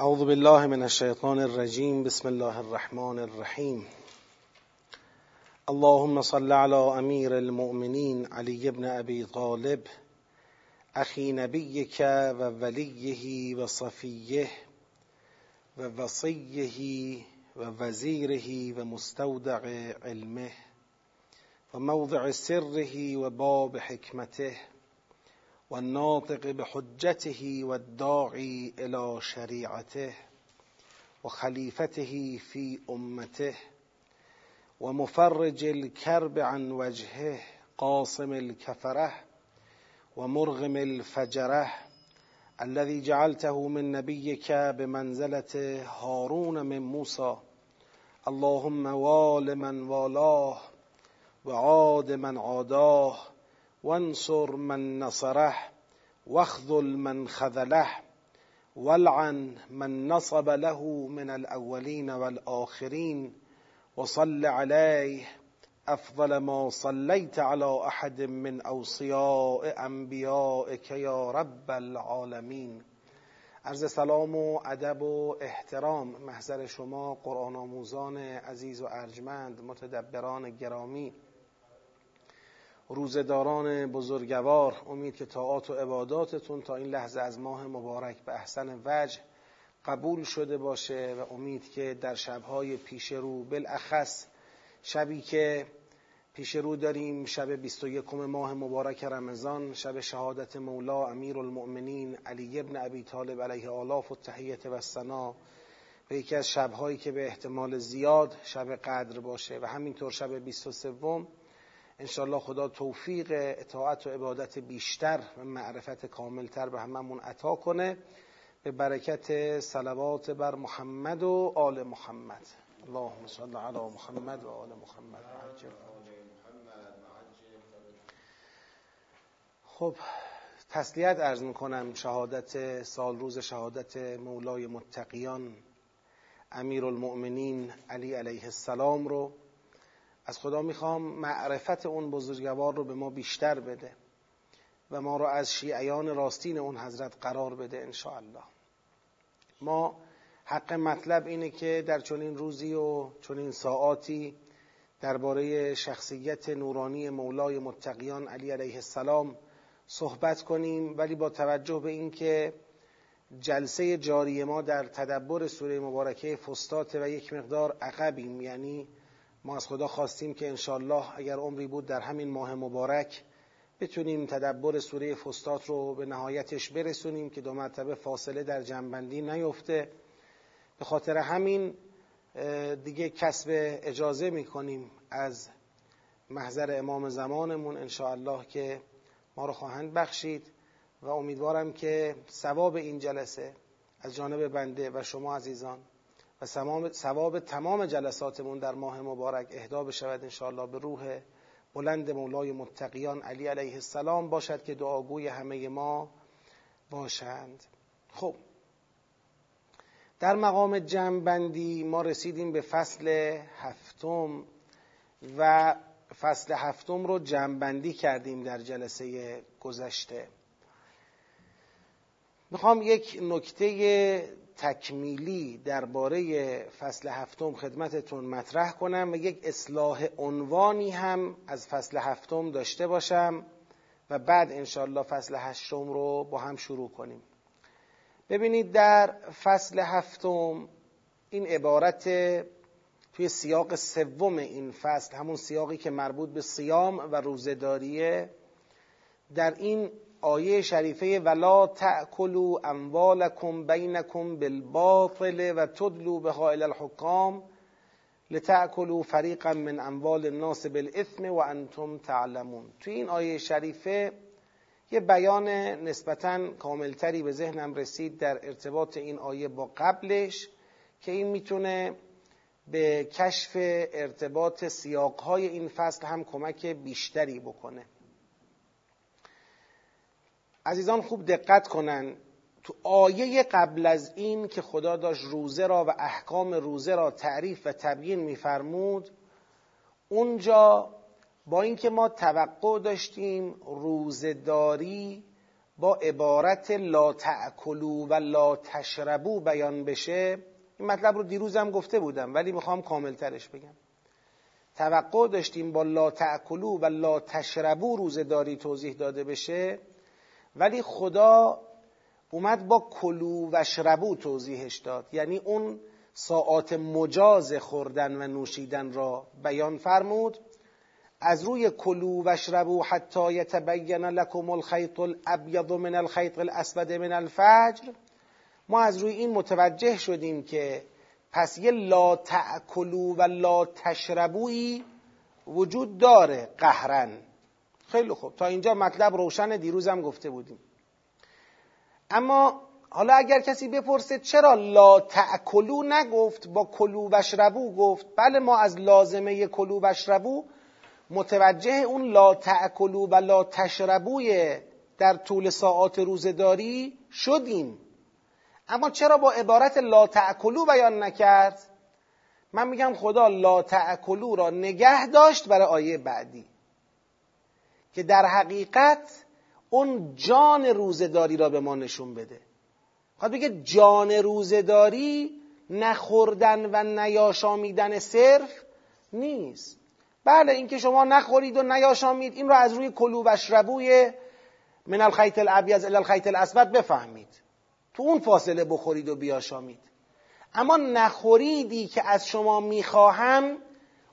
اعوذ بالله من الشیطان الرجیم بسم الله الرحمن الرحیم اللهم صل على امیر المؤمنین علی بن ابی طالب اخی نبیک و ولیه و صفیه و وصیه و وزیره و مستودع علمه و موضع سره و باب حکمته والناطق بحجته والداعي إلى شريعته وخليفته في أمته ومفرج الكرب عن وجهه قاصم الكفرة ومرغم الفجرة الذي جعلته من نبيك بمنزلة هارون من موسى. اللهم وال من والاه وعاد من عاداه وانصر من نصره واخذل من خذله والعن من نصب له من الأولين والآخرين وصل عليه أفضل ما صليت على أحد من أوصياء أنبيائك يا رب العالمين. عرض سلام و ادب و احترام محضر شما قرآن آموزان عزیز و ارجمند متدبران گرامی. روزداران بزرگوار امید که طاعات و عباداتتون تا این لحظه از ماه مبارک به احسن وجه قبول شده باشه و امید که در شبهای پیش رو بالاخص شبی که پیش رو داریم شب 21 ماه مبارک رمضان شب شهادت مولا امیر المؤمنین علی ابن ابی طالب علیه آلاف و تحییت و سنا و یکی از شبهایی که به احتمال زیاد شب قدر باشه و همینطور شب 23 انشالله خدا توفیق اطاعت و عبادت بیشتر و معرفت کاملتر به هممون عطا کنه. به برکت صلوات بر محمد و آل محمد. اللهم صل علی محمد و آل محمد. خب تسلیت ارز می‌کنم. شهادت سال روز شهادت مولای متقیان امیر المؤمنین علی علیه السلام رو. از خدا می‌خوام معرفت اون بزرگوار رو به ما بیشتر بده و ما رو از شیعیان راستین اون حضرت قرار بده انشاءالله. ما حق مطلب اینه که در چنین روزی و چنین ساعاتی درباره شخصیت نورانی مولای متقیان علی علیه السلام صحبت کنیم ولی با توجه به اینکه جلسه جاری ما در تدبر سوره مبارکه فستات و یک مقدار عقبیم یعنی ما از خدا خواستیم که انشالله اگر عمری بود در همین ماه مبارک بتونیم تدبر سوره فستات رو به نهایتش برسونیم که دو مرتبه فاصله در جنبندی نیفته. به خاطر همین دیگه کسب اجازه می‌کنیم از محضر امام زمانمون انشاءالله که ما رو خواهند بخشید و امیدوارم که ثواب این جلسه از جانب بنده و شما عزیزان و ثواب تمام جلساتمون در ماه مبارک اهدا بشود انشاءالله به روح بلند مولای متقیان علی علیه السلام. باشد که دعاگوی همه ما باشند. خب. در مقام جمعبندی ما رسیدیم به فصل هفتم و فصل هفتم رو جمعبندی کردیم در جلسه گذشته. می‌خوام یک نکته تکمیلی درباره فصل هفتم خدمتتون مطرح کنم و یک اصلاح عنوانی هم از فصل هفتم داشته باشم و بعد انشالله فصل هشتم رو با هم شروع کنیم. ببینید در فصل هفتم این عبارت توی سیاق سوم این فصل همون سیاقی که مربوط به صیام و روزداریه در این آیه شریفه ولا تأکلوا اموالکم بینکم بالباطل و تدلوا بها الى الحکام لتأکلوا فریقا من اموال الناس بالاثم و انتم تعلمون. توی این آیه شریفه یه بیان نسبتا کاملتری به ذهنم رسید در ارتباط این آیه با قبلش که این می‌تونه به کشف ارتباط سیاقهای این فصل هم کمک بیشتری بکنه. عزیزان خوب دقت کنن. تو آیه قبل از این که خدا داشت روزه را و احکام روزه را تعریف و تبیین میفرمود اونجا با اینکه ما توقع داشتیم روزداری با عبارت لا تأکلو و لا تشربو بیان بشه این مطلب رو دیروزم گفته بودم ولی می‌خوام کاملترش بگم. توقع داشتیم با لا تأکلو و لا تشربو روزداری توضیح داده بشه ولی خدا اومد با کلو و شربو توضیحش داد. یعنی اون ساعات مجاز خوردن و نوشیدن را بیان فرمود. از روی کلو و شربو حتی یتبین لکم الخیط الابیض من الخیط الاسود من الفجر. ما از روی این متوجه شدیم که پس یه لا تأکلو و لا تشربویی وجود داره قهرن خیلی خوب. تا اینجا مطلب روشن دیروزم گفته بودیم. اما حالا اگر کسی بپرسه چرا لا تأکلو نگفت با کلو بشربو گفت؟ بله ما از لازمه کلو بشربو متوجه اون لا تأکلو و لا تشربوی در طول ساعات روزداری شدیم. اما چرا با عبارت لا تأکلو بیان نکرد؟ من میگم خدا لا تأکلو را نگه داشت برای آیه بعدی. که در حقیقت اون جان روزداری را به ما نشون بده. خواهد بگه جان روزداری نخوردن و نیاشامیدن صرف نیست. بله اینکه شما نخورید و نیاشامید این را از روی کلو بشربوی من الخیط الابیض الی الخیط الاسود بفهمید. تو اون فاصله بخورید و بیاشامید. اما نخوریدی که از شما می‌خواهم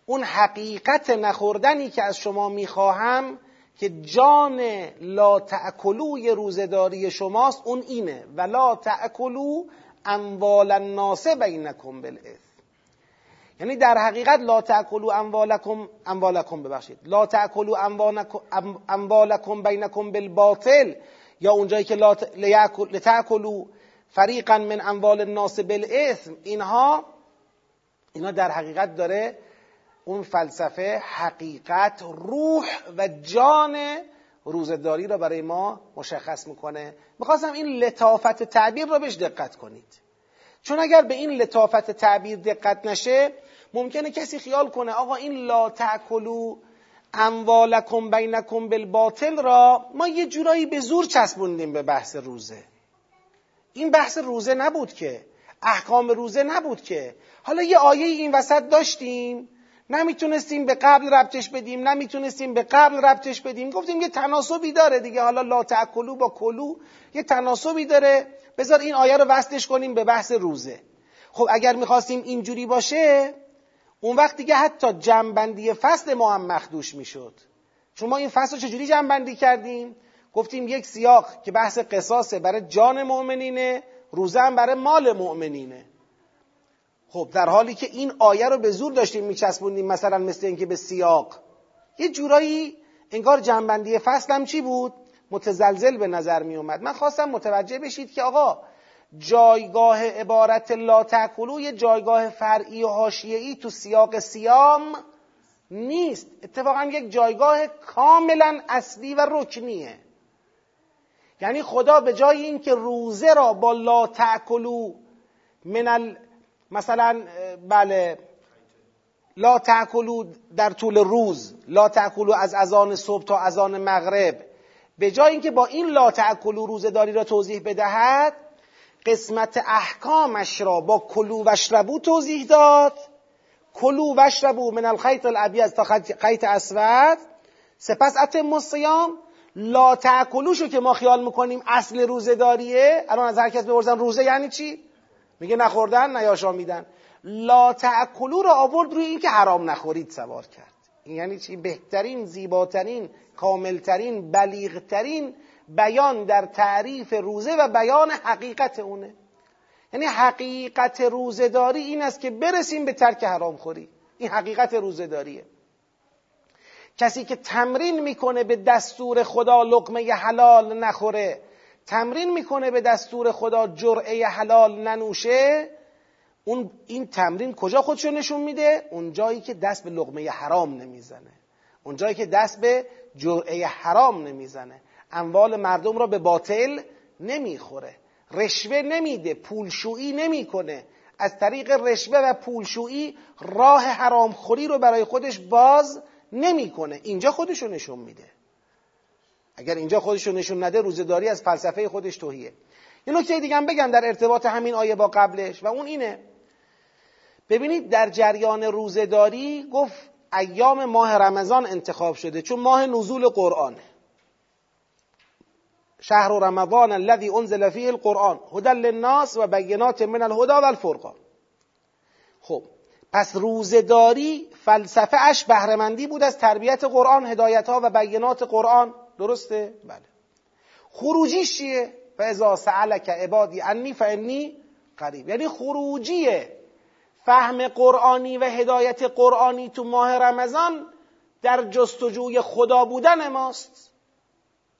اون حقیقت نخوردنی که از شما می‌خواهم که جان لا تأکلوی روزداری شماست اون اینه. و لا تأکلو اموال الناس بینکم بالاثم یعنی در حقیقت لا تأکلو اموالکم اموالکم ببخشید. لا تأکلو اموالکم بینکم بالباطل. یا اونجایی که لا لتأکلو فریقا من اموال الناس بالاثم اینها اینا در حقیقت داره اون فلسفه حقیقت روح و جان روزداری را برای ما مشخص می‌کنه. می‌خواستم این لطافت تعبیر را بهش دقت کنید. چون اگر به این لطافت تعبیر دقت نشه ممکنه کسی خیال کنه آقا این لا تاکلو اموالکم بینکم بالباطل را ما یه جورایی به زور چسبوندیم به بحث روزه. این بحث روزه نبود که احکام روزه نبود که. حالا یه آیه این وسط داشتیم نمی‌تونستیم به قبل ربطش بدیم نمی‌تونستیم به قبل ربطش بدیم. گفتیم یه تناسبی داره دیگه. حالا لا تاکلو با کلو. یه تناسبی داره. بذار این آیه رو وصلش کنیم به بحث روزه. خب اگر می‌خواستیم اینجوری باشه اون وقت دیگه حتی جنبندی فصل ما هم مخدوش می‌شد. چون ما این فصل رو چجوری جنبندی کردیم گفتیم یک سیاق که بحث قصاصه. برای جان مؤمنینه روزه هم برای مال مؤمنینه. خب در حالی که این آیه رو به زور داشتیم میچسبوندیم مثلا مثل اینکه به سیاق. یه جورایی انگار جنبندی فصلم چی بود؟ متزلزل به نظر می اومد من خواستم متوجه بشید که آقا جایگاه عبارت لا تاکلو یه جایگاه فرعی و حاشیه‌ای تو سیاق سیام نیست. اتفاقا یک جایگاه کاملا اصلی و رکنیه. یعنی خدا به جای اینکه روزه را با لا تاکلو من مثلا بله. لا تاکلو در طول روز. لا تاکلو از اذان صبح تا اذان مغرب. به جای اینکه با این لا تاکلو روزداری را توضیح بدهد قسمت احکامش را با کلو وشربو توضیح داد. کلو وشربو من الخیط الابیض تا خیط اسود. سپس اتم الصیام. لا تاکلوشو که ما خیال می‌کنیم اصل روزداریه الان از هر کس بپرسن روزه یعنی چی؟ میگه نخوردن نیاشامیدن. لا تأکلو رو آورد روی اینکه حرام نخورید سوار کرد. این یعنی چی؟ بهترین زیباترین کاملترین بلیغترین بیان در تعریف روزه و بیان حقیقت اونه. یعنی حقیقت روزهداری این است که برسیم به ترک حرام خوری این حقیقت روزهداریه. کسی که تمرین می‌کنه به دستور خدا لقمه حلال نخوره تمرین می‌کنه به دستور خدا جرعه حلال ننوشه اون این تمرین کجا خودشو نشون میده؟ اون جایی که دست به لقمه حرام نمی‌زنه. اون جایی که دست به جرعه حرام نمی‌زنه. اموال مردم را به باطل نمی‌خوره. رشوه نمیده پولشویی نمی‌کنه. از طریق رشوه و پولشویی راه حرامخوری رو برای خودش باز نمی‌کنه. اینجا خودشو نشون میده. اگر اینجا خودش رو نشون نده روزداری از فلسفه خودش توهیه. یه نکته دیگه هم بگم در ارتباط همین آیه با قبلش و اون اینه. ببینید در جریان روزداری گفت ایام ماه رمضان انتخاب شده چون ماه نزول قرآنه شهر رمضان الذي انزل فيه القرآن. هدى للناس و بینات من الهدى و الفرقان. خب پس روزداری فلسفه اش بهرهمندی بود از تربیت قرآن هدایت ها و بینات قرآن. درسته؟ بله. خروجیش چیه؟ و سألک عبادی انی فانی قریب یعنی خروجیه. فهم قرآنی و هدایت قرآنی تو ماه رمضان در جستجوی خدا بودن ماست.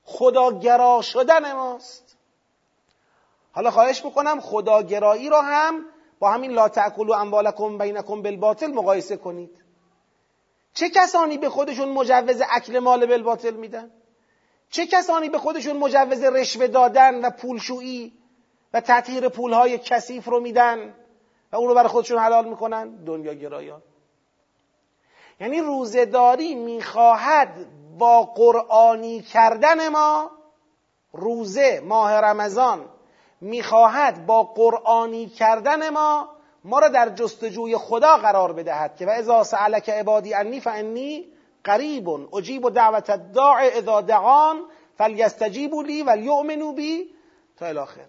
خداگرا شدن ماست. حالا خواهش می‌کنم خداگرایی رو هم با همین لا تأکلوا اموالکم بینکم بالباطل مقایسه کنید. چه کسانی به خودشون مجوز اکل مال بالباطل میدن؟ چه کسانی به خودشون مجوز رشوه دادن و پولشویی و تطهیر پولهای کثیف رو میدن و اون رو برای خودشون حلال می‌کنن؟ دنیا گرایان. یعنی روزداری می‌خواهد با قرآنی کردن ما روزه ماه رمضان می‌خواهد با قرآنی کردن ما ما را در جستجوی خدا قرار بدهد که و اذا سألک عبادی انی فانی قریب اجیب دعوت الداع اذا دعان فلیستجیبوا لی ولیؤمنوا بی تا الاخر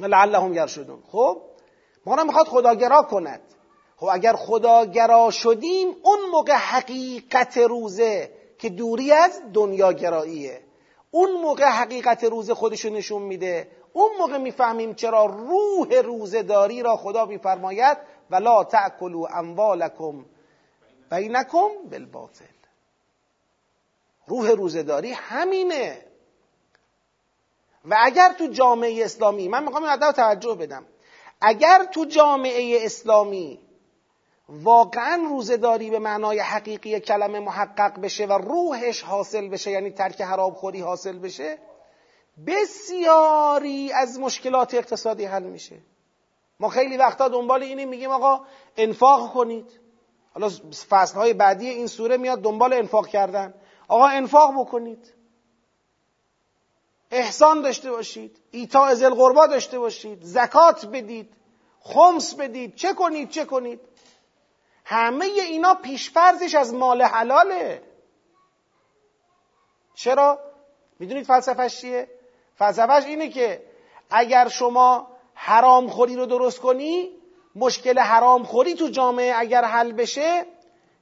لعلهم یرشدون. خب؟ ما را می‌خواد خداگرا کند. خب اگر خداگرا شدیم اون موقع حقیقت روزه که دوری از دنیاگراییه اون موقع حقیقت روزه خودشو نشون میده. اون موقع می‌فهمیم چرا روح روزداری را خدا میفرماید ولا تأکلوا اموالکم بینکم بالباطل. روح روزداری همینه. و اگر تو جامعه اسلامی من می‌خوام این توجه بدم. اگر تو جامعه اسلامی واقعا روزداری به معنای حقیقی کلمه محقق بشه و روحش حاصل بشه یعنی ترک حرامخوری حاصل بشه بسیاری از مشکلات اقتصادی حل میشه. ما خیلی وقتا دنبال اینیم میگیم آقا انفاق کنید. حالا فصلهای بعدی این سوره میاد دنبال انفاق کردن. آقا انفاق بکنید. احسان داشته باشید. ایتا ازل قربا داشته باشید. زکات بدید. خمس بدید. چه کنید؟ چه کنید؟ همه اینا پیشفرزش از مال حلاله. چرا؟ می‌دونید فلسفهش چیه؟ فلسفهش اینه که اگر شما حرام خوری رو درست کنی مشکل حرام خوری تو جامعه اگر حل بشه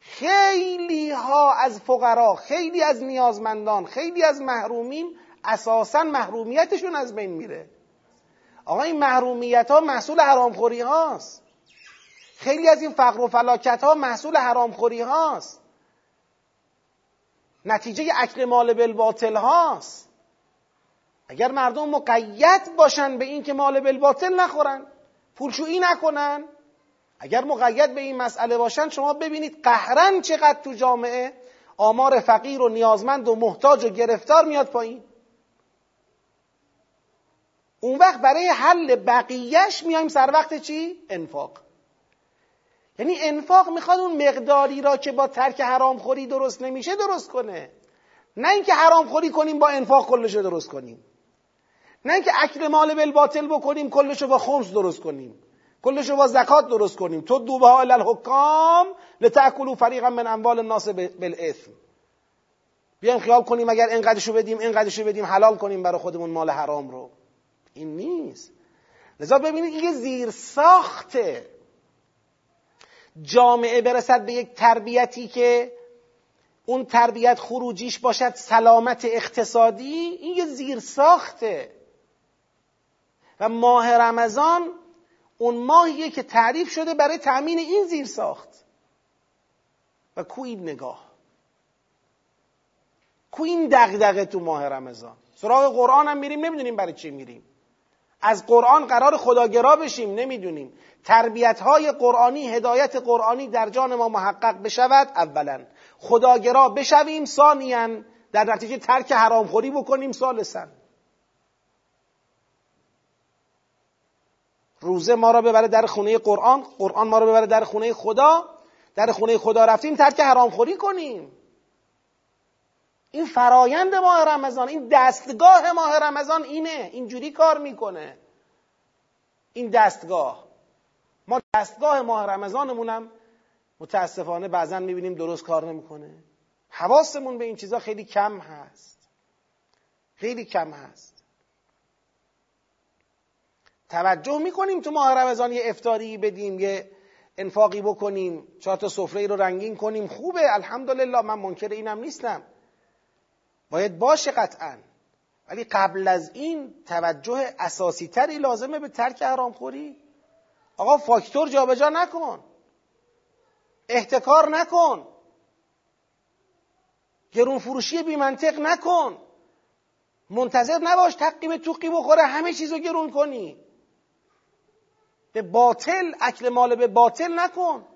خیلی ها از فقرا خیلی از نیازمندان خیلی از محرومین اساسا محرومیتشون از بین میره. آقا این محرومیت ها محصول حرامخوری هاست. خیلی از این فقر و فلاکت ها محصول حرامخوری هاست. نتیجه اکل مال بالباطل هاست. اگر مردم مقید باشن به این که مال بالباطل نخورن پولشویی نکنن اگر مقید به این مسئله باشن شما ببینید قهرن چقدر تو جامعه آمار فقیر و نیازمند و محتاج و گرفتار میاد پایین. اون وقت برای حل بقیهش میایم سر وقت چی؟ انفاق. یعنی انفاق می‌خواد اون مقداری را که با ترک حرام خوری درست نمیشه درست کنه. نه اینکه حرام خوری کنیم با انفاق کلش درست کنیم. نه اینکه اکل مال بالباطل بکنیم کلش با خمس درست کنیم. کلش با زکات درست کنیم. تو دوبه ها الحکام لتاکلوا فریقا من اموال الناس بالاثم. بیایم خیال کنیم اگر اینقدرشو بدیم اینقدرشو بدیم حلال کنیم برای خودمون مال حرام رو. این نیست. لذا ببینید این زیر ساخته. جامعه برسد به یک تربیتی که اون تربیت خروجیش باشد سلامت اقتصادی این یه زیر ساخته. و ماه رمضان اون ماهیه که تعریف شده برای تأمین این زیر ساخت. و کو این نگاه؟ کو این دغدغه تو ماه رمضان؟ سراغ قرآن هم میریم نمی‌دونیم برای چی میریم. از قرآن قرار خداگرا بشیم نمی‌دونیم. تربیت های قرآنی هدایت قرآنی در جان ما محقق بشود اولا. خداگرا بشویم ثانیا. در نتیجه ترک حرامخوری بکنیم ثالثا. روزه ما را ببره در خونه قرآن قرآن ما را ببره در خونه خدا در خونه خدا رفتیم ترک حرامخوری کنیم. این فرایند ماه رمضان این دستگاه ماه رمضان اینه اینجوری کار می‌کنه. این دستگاه. ما دستگاه ماه رمضانمونم متاسفانه بعضا می‌بینیم درست کار نمی‌کنه. حواسمون به این چیزا خیلی کم هست. خیلی کم هست. توجه می‌کنیم تو ماه رمضان یه افتاری بدیم یه انفاقی بکنیم چهار تا سفره رو رنگین کنیم. خوبه الحمدلله من منکر اینم نیستم. باید باشه قطعا. ولی قبل از این توجه اساسی تری لازمه به ترک حرام خوری آقا فاکتور جابجا نکن. احتکار نکن. گرون فروشی بی منطق نکن. منتظر نباش تقی به توقی بخوره همه چیزو گرون کنی. به باطل اکل مال به باطل نکن.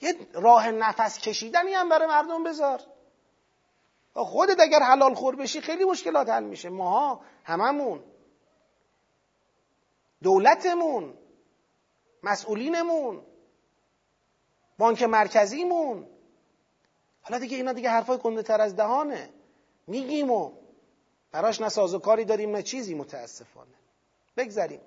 یه راه نفس کشیدنی هم برای مردم بذار. خودت اگر حلال خور بشی خیلی مشکلات حل میشه. ماها هممون. دولتمون مسئولینمون بانک مرکزیمون. حالا دیگه اینا دیگه حرفای کنده تر از دهانه. میگیم و براش نه سازوکاری داریم نه چیزی متاسفانه. بگذریم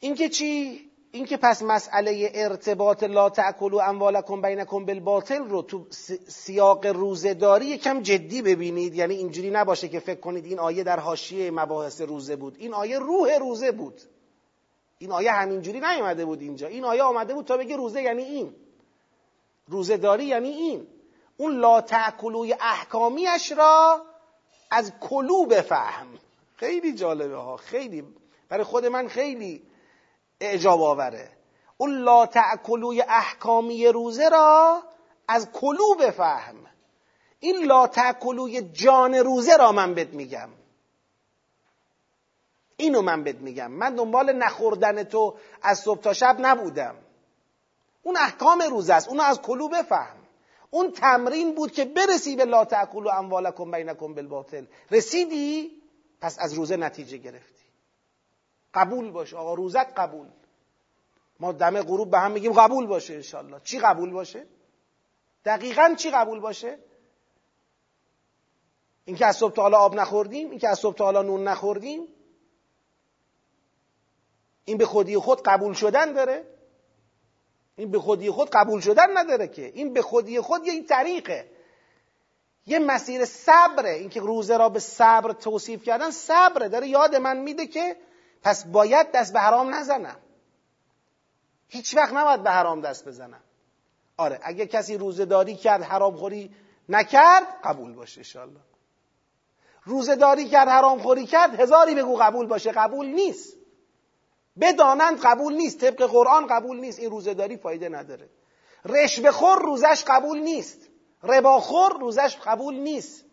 اینکه چی؟ اینکه پس مسئله ارتباط لا تاکلوا اموالکم بینکم بالباطل رو تو سیاق روزهداری یکم جدی ببینید. یعنی اینجوری نباشه که فکر کنید این آیه در حاشیه مباحث روزه بود. این آیه روح روزه بود. این آیه همینجوری نیومده بود اینجا. این آیه آمده بود تا بگه روزه یعنی این. روزهداری یعنی این. اون لا تاکلوی احکامیش را از کلو بفهم. خیلی جالبه ها. خیلی. برای خود من خیلی اعجاب آوره. اون لا تأکلوی احکامی روزه را از کلو بفهم. این لا تأکلوی جان روزه را من بهت میگم. اینو من بهت میگم. من دنبال نخوردن تو از صبح تا شب نبودم. اون احکام روزه است. اونو از کلو بفهم. اون تمرین بود که برسی به لا تأکلو اموالکم بینکم بالباطل. رسیدی؟ پس از روزه نتیجه گرفتی. قبول باشه آقا روزت قبول. ما دم غروب به هم میگیم قبول باشه انشالله چی قبول باشه؟ دقیقا چی قبول باشه؟ اینکه از صبح تا حالا آب نخوردیم اینکه از صبح تا حالا نون نخوردیم این به خودی خود قبول شدن داره. این به خودی خود قبول شدن نداره که. این به خودی خود یه طریقه. یه مسیر صبره. اینکه روزه را به صبر توصیف کردن صبره. داره یاد من میده که پس باید دست به حرام نزنم. هیچ وقت نباید به حرام دست بزنم. آره اگه کسی روزه داری کرد حرام خوری نکرد قبول باشه انشالله روزه داری کرد حرام خوری کرد هزاری بگو قبول باشه. قبول نیست. بدانند قبول نیست. طبق قرآن قبول نیست. این روزه داری فایده نداره. رشوه خور روزش قبول نیست. رباخور روزش قبول نیست.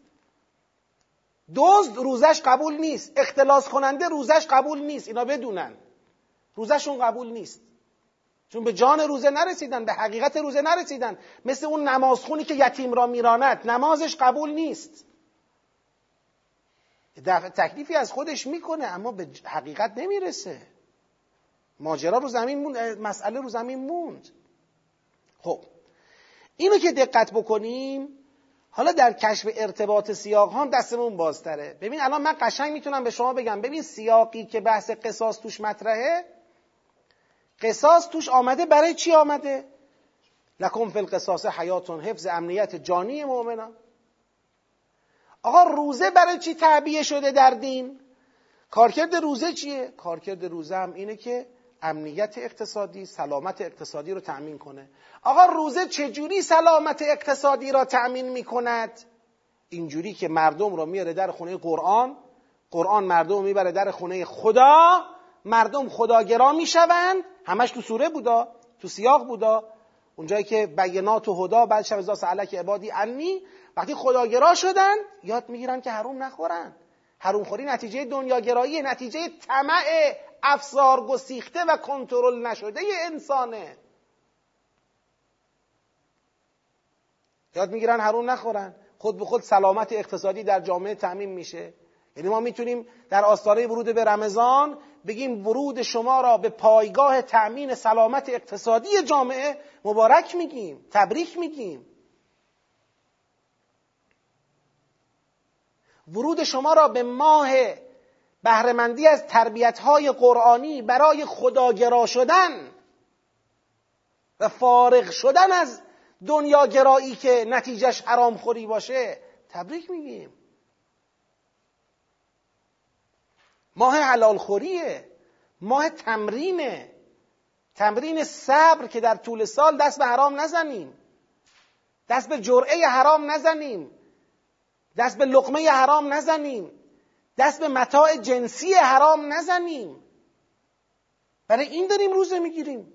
دزد روزش قبول نیست. اختلاس کننده روزش قبول نیست. اینا بدونن. روزشون قبول نیست. چون به جان روزه نرسیدن به حقیقت روزه نرسیدن. مثل اون نمازخونی که یتیم را میراند نمازش قبول نیست. تکلیفی از خودش می‌کنه اما به حقیقت نمی‌رسه. ماجرا رو زمین موند مسئله رو زمین موند. خب اینو که دقت بکنیم حالا در کشف ارتباط سیاق ها دستمون بازتره. ببین الان من قشنگ می‌تونم به شما بگم. ببین سیاقی که بحث قصاص توش مطرحه قصاص توش آمده برای چی آمده؟ لکن فی القصاص حیاتون حفظ امنیت جانی مؤمنان. آقا روزه برای چی تعبیه شده در دین؟ کارکرد روزه چیه؟ کارکرد روزه هم اینه که امنیت اقتصادی سلامت اقتصادی رو تأمین کنه. آقا روزه چجوری سلامت اقتصادی را تأمین می‌کند؟ اینجوری که مردم رو میاره در خونه قرآن قرآن مردم می‌بره در خونه خدا مردم خداگرا می‌شوند. همش تو سوره بودا تو سیاق بودا. اونجایی که بینات و هدا بعد شب ازا سعلک عبادی انی. وقتی خداگرا شدن یاد می‌گیرن که حروم نخورن. حروم خوری نتیجه دنیاگرایی نتیجه طمع افسار گسیخته و کنترل نشده انسانه. یاد می‌گیرن هرون نخورن؟ خود به خود سلامت اقتصادی در جامعه تعمین میشه. یعنی ما می‌تونیم در آستانه ورود به رمضان بگیم ورود شما را به پایگاه تأمین سلامت اقتصادی جامعه مبارک میگیم تبریک میگیم. ورود شما را به ماه بهرهمندی از تربیت های قرآنی برای خداگرا شدن و فارغ شدن از دنیاگرایی که نتیجهش حرام خوری باشه تبریک میگیم. ماه حلال خوریه ماه تمرینه. تمرین صبر که در طول سال دست به حرام نزنیم. دست به جرعه حرام نزنیم. دست به لقمه حرام نزنیم. دست به متاع جنسی حرام نزنیم. برای این داریم روزه می‌گیریم.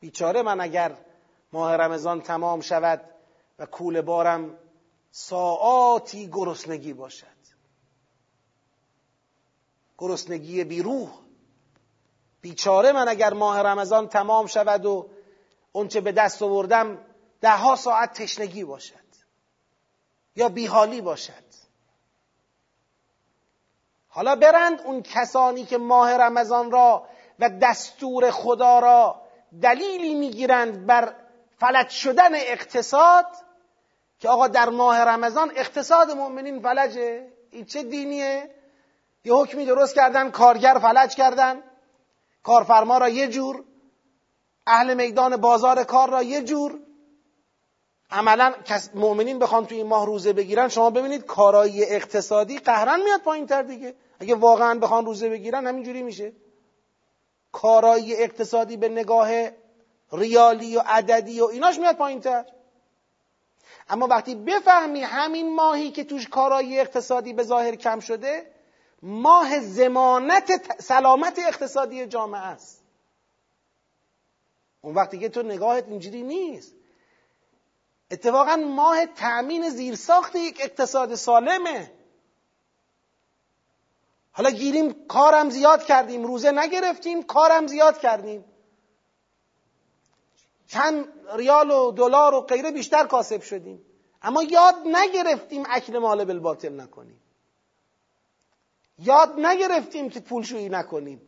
بیچاره من اگر ماه رمضان تمام شود و کول بارم ساعاتی گرسنگی باشد. گرسنگی بیروح. بیچاره من اگر ماه رمضان تمام شود و اونچه به دست آوردم ده ها ساعت تشنگی باشد. یا بیحالی باشد. حالا برند اون کسانی که ماه رمضان را و دستور خدا را دلیلی می‌گیرند بر فلج شدن اقتصاد که آقا در ماه رمضان اقتصاد مؤمنین فلجه این چه دینیه؟ یه حکمی درست کردن کارگر فلج کردن کارفرما را یه جور اهل میدان بازار کار را یه جور عملا مؤمنین بخوان تو این ماه روزه بگیرن شما ببینید کارایی اقتصادی قهرن میاد پایین تر دیگه. اگه واقعا بخوان روزه بگیرن همینجوری میشه. کارایی اقتصادی به نگاه ریالی و عددی و ایناش میاد پایین تر. اما وقتی بفهمی همین ماهی که توش کارایی اقتصادی به ظاهر کم شده ماه زمانت سلامت اقتصادی جامعه است. اون وقتی که تو نگاهت اینجوری نیست. اتفاقا ماه تأمین زیرساخت یک اقتصاد سالمه. حالا گیریم کارم زیاد کردیم روزه نگرفتیم کارم زیاد کردیم. چند ریال و دلار و غیره بیشتر کاسب شدیم. اما یاد نگرفتیم اکل مال بالباطل نکنیم. یاد نگرفتیم که پولشویی نکنیم.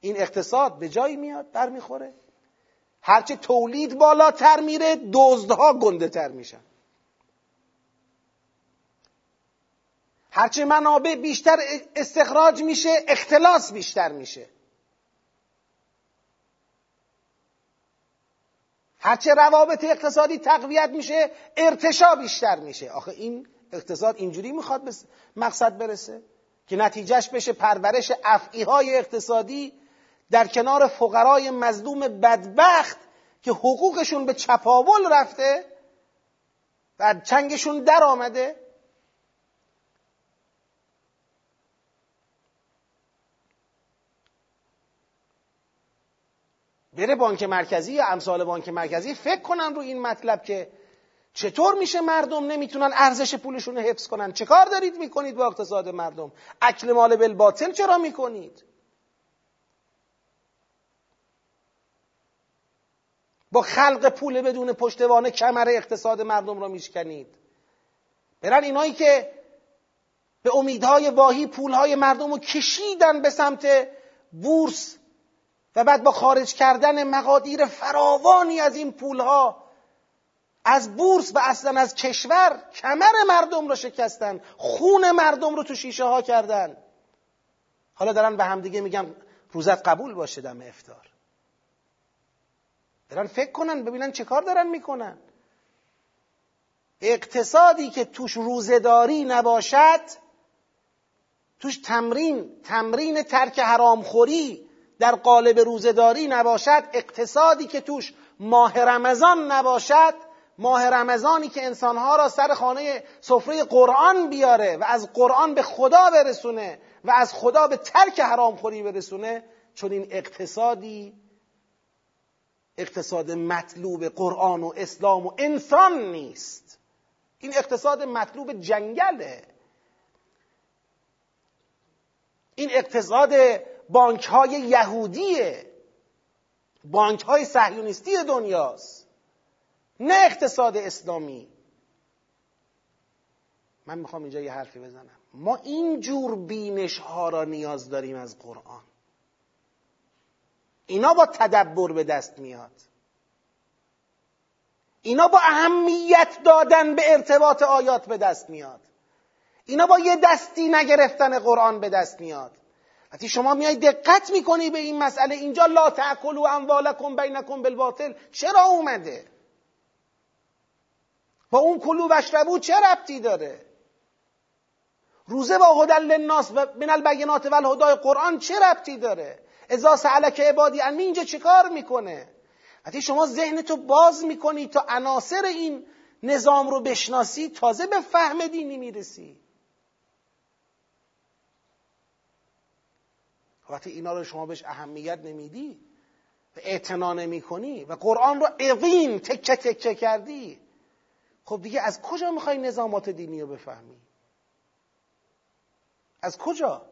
این اقتصاد به جایی میاد برمیخوره هرچه تولید بالاتر میره دزدها گنده تر میشن. هرچه منابع بیشتر استخراج میشه اختلاس بیشتر میشه. هرچه روابط اقتصادی تقویت میشه ارتشا بیشتر میشه. آخه این اقتصاد اینجوری می‌خواد به مقصد برسه که نتیجهش بشه پرورش افعی های اقتصادی در کنار فقرای مظلوم بدبخت که حقوقشون به چپاول رفته و چنگشون در آمده. بره بانک مرکزی یا امثال بانک مرکزی فکر کنن رو این مطلب که چطور میشه مردم نمی‌تونن ارزش پولشون رو حفظ کنن؟ چه کار دارید می‌کنید با اقتصاد مردم؟ اکل مال بالباطل چرا می‌کنید؟ با خلق پول بدون پشتوانه کمر اقتصاد مردم را میشکنید. برن اینایی که به امیدهای واهی پولهای مردم رو کشیدن به سمت بورس و بعد با خارج کردن مقادیر فراوانی از این پولها از بورس و اصلا از کشور کمر مردم رو شکستن خون مردم رو تو شیشه ها کردن. حالا دارن به همدیگه میگن روزت قبول باشه دم افتار. دارن فکر کنن ببینن چه کار دارن می‌کنن. اقتصادی که توش روزداری نباشد توش تمرین تمرین ترک حرامخوری در قالب روزداری نباشد. اقتصادی که توش ماه رمضان نباشد ماه رمضانی که انسانها را سر خانه سفره قرآن بیاره و از قرآن به خدا برسونه و از خدا به ترک حرامخوری برسونه چون این اقتصادی اقتصاد مطلوب قرآن و اسلام و انسان نیست. این اقتصاد مطلوب جنگله. این اقتصاد بانک های یهودیه. بانک های صهیونیستی دنیاست. نه اقتصاد اسلامی. من می‌خوام اینجا یه حرفی بزنم. ما این جور بینش ها را نیاز داریم از قرآن. اینا با تدبر به دست میاد. اینا با اهمیت دادن به ارتباط آیات به دست میاد. اینا با یه دستی نگرفتن قرآن به دست میاد. وقتی شما میای دقت می‌کنی به این مسئله اینجا لا تاکلوا اموالکم بینکم بالباطل چرا اومده؟ با اون کلو وشربو چه ربطی داره؟ روزه با هدل للناس و من البینات و الهدای قرآن چه ربطی داره؟ ازا سألک عبادی انی اینجا چه کار می‌کنه؟ وقتی شما ذهنتو باز می‌کنی تا عناصر این نظام رو بشناسی تازه به فهم دینی می‌رسی. وقتی اینا رو شما بهش اهمیت نمیدی و اعتنا نمی و قرآن رو اقیم تکه تکه کردی خب دیگه از کجا می‌خوای نظامات دینی رو بفهمی؟ از کجا؟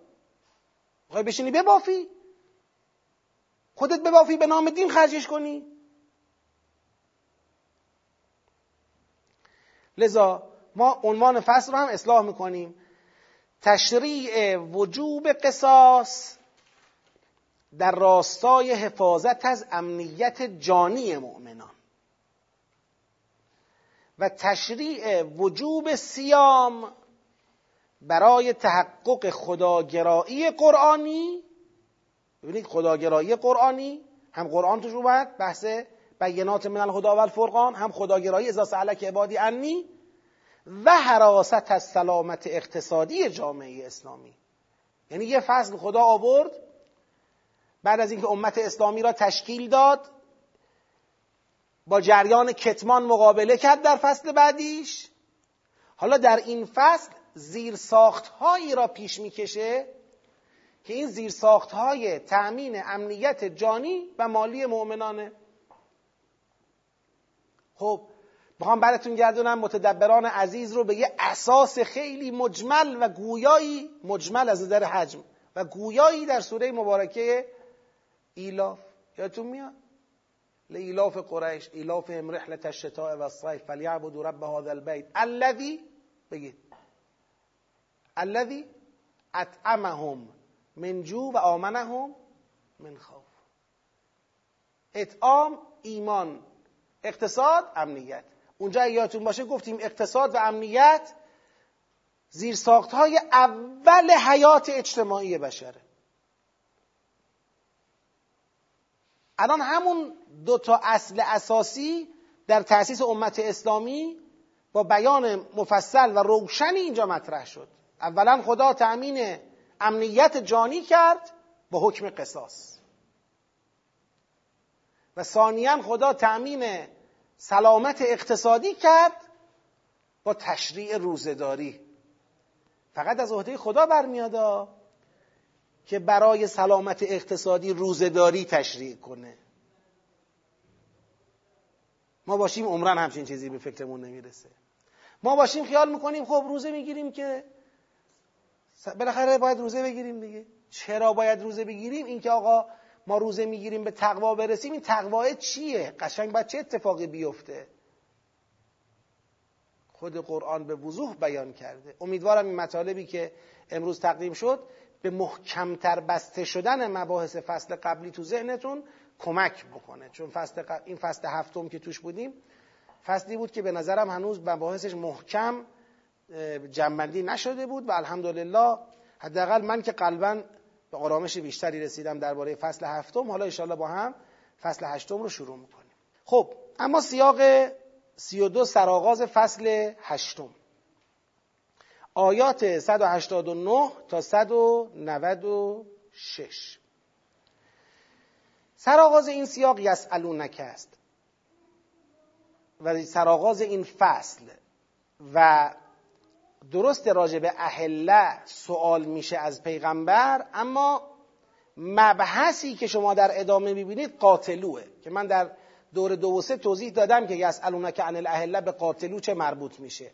می‌خوای بشینی ببافی؟ خودت ببافی به نام دین خرجش کنی. لذا ما عنوان فصل رو هم اصلاح می‌کنیم. تشریع وجوب قصاص در راستای حفاظت از امنیت جانی مؤمنان. و تشریع وجوب سیام برای تحقق خداگرایی قرآنی ببینید خداگرایی قرآنی هم قرآن توش اومد بحث بینات من الهدا و الفرقان هم خداگرایی ازا سألک عبادی انی و حراست از سلامت اقتصادی جامعه اسلامی. یعنی یه فصل خدا آورد بعد از اینکه امت اسلامی را تشکیل داد با جریان کتمان مقابله کرد در فصل بعدیش. حالا در این فصل زیر هایی را پیش می‌کشه که این زیر های تأمین امنیت جانی و مالی مؤمنانه. خب بخوام براتون گردونم متدبران عزیز رو به یه اساس خیلی مجمل و گویایی مجمل از نظر حجم و گویایی در سوره مبارکه ایلاف. یادتون میاد؟ لإلاف قریش ایلافهم رحلة الشتاء و الصيف فلیعبدوا رب هذا البيت الذي بگید. الذي اطعمهم. من جو و آمنهم من خوف. اطعام ایمان اقتصاد امنیت. اونجا یادتون باشه گفتیم اقتصاد و امنیت زیر های اول حیات اجتماعی بشره. الان همون دو تا اصل اساسی در تأسیس امت اسلامی با بیان مفصل و روشنی اینجا مطرح شد. اولا خدا تأمین امنیت جانی کرد با حکم قصاص. و ثانیا خدا تأمین سلامت اقتصادی کرد با تشریع روزداری فقط از عهده خدا برمیاد که برای سلامت اقتصادی روزداری تشریع کنه. ما باشیم عمرن همچین چیزی به فکرمون نمی‌رسه. ما باشیم خیال می‌کنیم خب روزه می‌گیریم که بالاخره باید روزه بگیریم دیگه. چرا باید روزه بگیریم؟ اینکه آقا ما روزه می‌گیریم به تقوا برسیم این تقوا چیه؟ قشنگ باید چه اتفاقی بیفته؟ خود قرآن به وضوح بیان کرده. امیدوارم این مطالبی که امروز تقدیم شد به محکمتر بسته شدن مباحث فصل قبلی تو ذهنتون کمک بکنه. چون فصل این فصل هفتم که توش بودیم فصلی بود که به نظرم هنوز مباحثش محکم جنبندی نشده بود و الحمدلله حداقل من که قلبا به آرامش بیشتری رسیدم درباره فصل هفتم حالا انشاءالله با هم فصل هشتم رو شروع می‌کنیم. خب اما سیاق سی و دو سرآغاز فصل هشتم. آیات 189 تا 196 سرآغاز این سیاق یسالونک است. و سرآغاز این فصل و درست راجع به اهله سوال میشه از پیغمبر اما مبحثی که شما در ادامه می‌بینید قاتلوه. که من در دور دو و سه توضیح دادم که یسالونک عن الاهله به قاتلو چه مربوط میشه.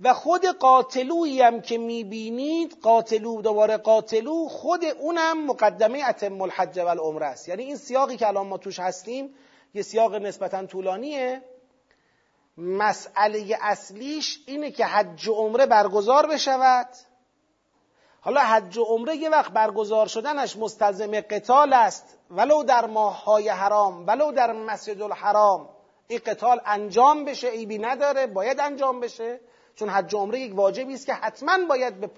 و خود قاتلویی هم که می‌بینید قاتلو دوباره قاتلو خود اونم مقدمه اتم الحج و العمره است. یعنی این سیاقی که الان ما توش هستیم یه سیاق نسبتا طولانیه. مسئله اصلیش اینه که حج و عمره برگزار بشود. حالا حج و عمره یه وقت برگزار شدنش مستلزم قتال است. ولو در ماههای حرام ولو در مسجد الحرام این قتال انجام بشه عیبی نداره باید انجام بشه. چون حج عمره یک واجبی است که حتما باید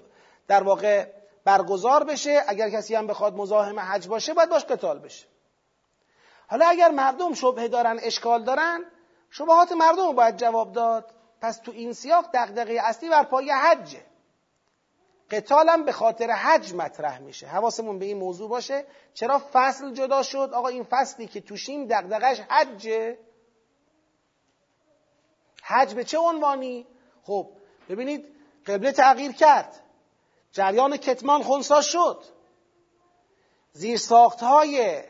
در واقع برگزار بشه. اگر کسی هم بخواد مزاحم حج باشه باید باش قتال بشه. حالا اگر مردم شبه دارن اشکال دارن شبهات مردم رو باید جواب داد. پس تو این سیاق دغدغه اصلی بر پای حجه. قتالم به خاطر حج مطرح میشه. حواسمون به این موضوع باشه. چرا فصل جدا شد؟ آقا این فصلی که توشیم دغدغش حجه. حج به چه عنوانی؟ خب ببینید قبله تغییر کرد. جریان کتمان خونسا شد. زیر های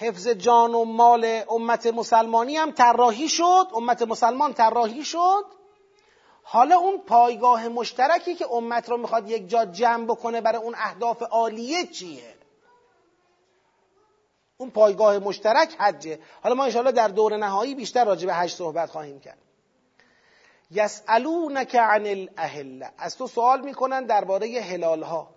حفظ جان و مال امت مسلمانی هم طراحی شد. امت مسلمان طراحی شد. حالا اون پایگاه مشترکی که امت رو می‌خواد یک جا جمع بکنه برای اون اهداف عالیه چیه؟ اون پایگاه مشترک حجه. حالا ما انشاءالله در دور نهایی بیشتر راجع به حج صحبت خواهیم کرد. یسالونک عن الاهله از تو سوال می‌کنن درباره هلال ها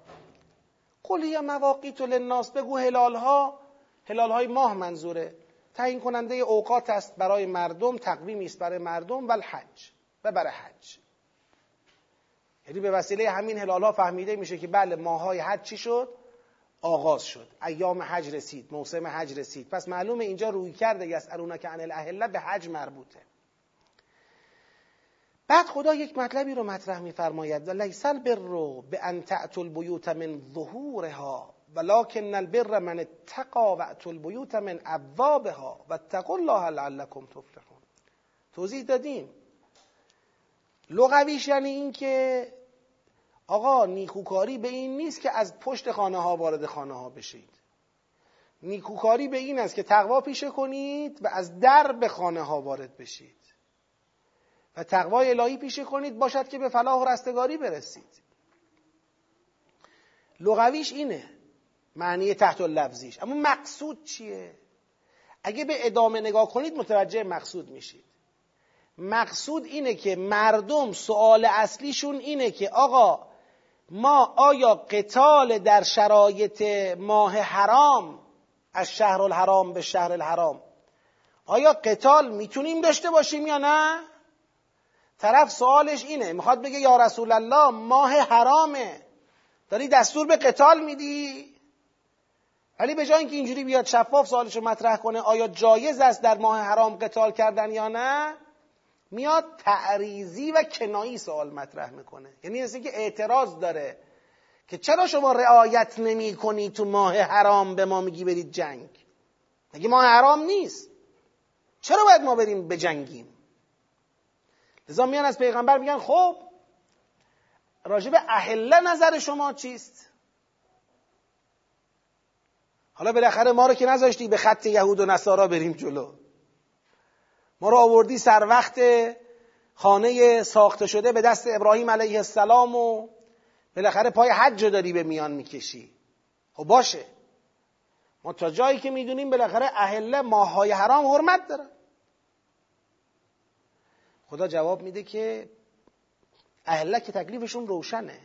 قل یا مواقیت للناس بگو هلال ها هلال های ماه منظوره. تعیین کننده اوقات است برای مردم تقویمی است برای مردم و الحج و برای حج. یعنی به وسیله همین هلال ها فهمیده میشه که بله ماهای حج چی شد؟ آغاز شد. ایام حج رسید موسم حج رسید. پس معلومه اینجا روی کرده یسالونک عن الاهله به حج مربوطه. بعد خدا یک مطلبی رو مطرح میفرماید. و لیس البر به ان تأتوا البیوت من ظهورها. ولكن البر من اتقا و البیوت من ابوابها و الله لعلكم تفلحون. توضیح دادیم. لغویش یعنی این که آقا نیکوکاری به این نیست که از پشت خانه ها وارد خانه ها بشید. نیکوکاری به این است که تقوا پیشه کنید و از در به خانه ها وارد بشید. و تقوای الهی پیشه کنید باشد که به فلاح و رستگاری برسید. لغویش اینه. معنی تحت لفظیش اما مقصود چیه؟ اگه به ادامه نگاه کنید متوجه مقصود میشید. مقصود اینه که مردم سوال اصلیشون اینه که آقا ما آیا قتال در شرایط ماه حرام از شهر الحرام به شهر الحرام آیا قتال می‌تونیم داشته باشیم یا نه؟ طرف سوالش اینه می‌خواد بگه یا رسول الله ماه حرامه. داری دستور به قتال میدی؟ ولی به جای اینکه اینجوری بیاد شفاف سوالش رو مطرح کنه آیا جایز است در ماه حرام قتال کردن یا نه؟ میاد تعریزی و کنایی سوال مطرح می‌کنه. یعنی مثل که اعتراض داره که چرا شما رعایت نمی کنی تو ماه حرام به ما میگی برید جنگ؟ مگه ماه حرام نیست؟ چرا باید ما بریم بجنگیم لذا میان از پیغمبر میگن خب راجب اهله نظر شما چیست؟ حالا بالاخره ما رو که نذاشتی به خط یهود و نصارا بریم جلو. ما رو آوردی سر وقت خانه ساخته شده به دست ابراهیم علیه السلام و بالاخره پای حج داری به میان می‌کشی. خب باشه. ما تا جایی که می‌دونیم بالاخره اهله ماهای حرام حرمت دارن. خدا جواب میده که اهله که تکلیفشون روشنه.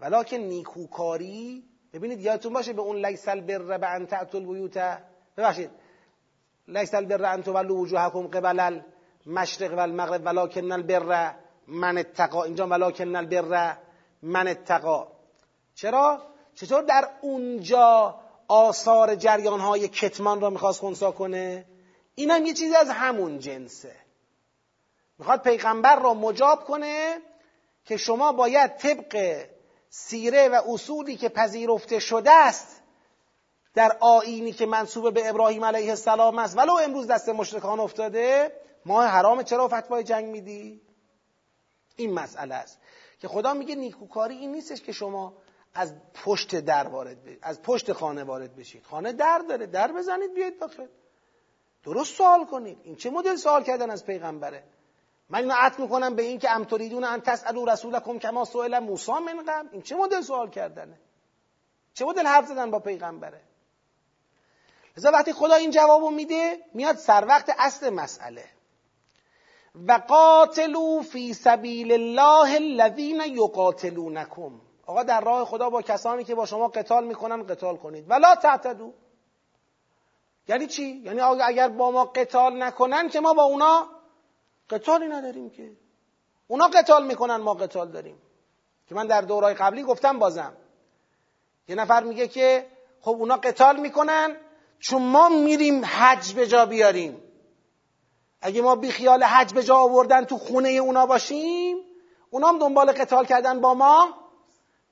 ولیکن نیکوکاری ببینید یادتون باشه به اون لیس البر به ان تأتوا البیوت. ببخشید. لیس البر ان تولوا وجوهکم قبل المشرق و المغرب ولکن البر من اتقا. اینجا ولکن البر من اتقا. چرا؟ چطور در اونجا آثار جریان های کتمان را می‌خواست خونسا کنه؟ این هم یه چیزی از همون جنسه. می‌خواد پیغمبر را مجاب کنه که شما باید طبق سیره و اصولی که پذیرفته شده است در آینی که منصوب به ابراهیم علیه السلام است. ولو امروز دست مشرکان افتاده ماه حرام چرا فتوای جنگ میدی؟ این مسئله است. که خدا میگه نیکوکاری این نیستش که شما از پشت در وارد از پشت خانه وارد بشید. خانه در داره در بزنید بیاید داخل. درست سوال کنید. این چه مدل سوال کردن از پیغمبره؟ من اینو عطف می‌کنم به این که ام تریدون ان تسالو رسولکم کما سئل موسی من قبل. این چه مدل سوال کردنه؟ چه مدل حرف زدن با پیغمبره؟ لذا وقتی خدا این جوابو میده میاد سر وقت اصل مسئله. و قاتلو فی سبیل الله الذین یقاتلونکم. آقا در راه خدا با کسانی که با شما قتال می‌کنن قتال کنید. ولا تعتدو یعنی چی؟ یعنی اگر با ما قتال نکنن که ما با اونا قتالی نداریم که. اونا قتال می‌کنن ما قتال داریم. که من در دورای قبلی گفتم بازم. یه نفر میگه که خب اونا قتال می‌کنن چون ما میریم حج به جا بیاریم. اگه ما بی خیال حج به جا آوردن تو خونه اونا باشیم اونا هم دنبال قتال کردن با ما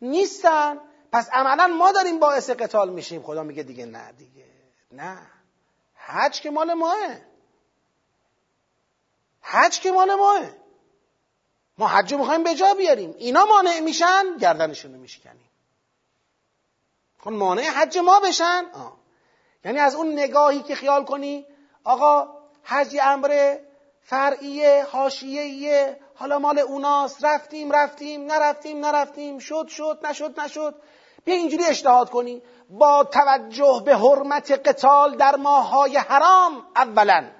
نیستن. پس عملا ما داریم باعث قتال میشیم. خدا میگه دیگه نه دیگه نه. حج که مال ماه. حج که مال ماه. ما حج می‌خوایم به جا بیاریم. اینا مانع میشن گردنشون رو میشکنیم. خب مانع حج ما بشن؟ آه. یعنی از اون نگاهی که خیال کنی آقا حج امر فرعیه حاشیه‌ایه حالا مال اوناست. رفتیم رفتیم نرفتیم نرفتیم. شد شد نشد نشد. بیا اینجوری اجتهاد کنی. با توجه به حرمت قتال در ماههای حرام اولا.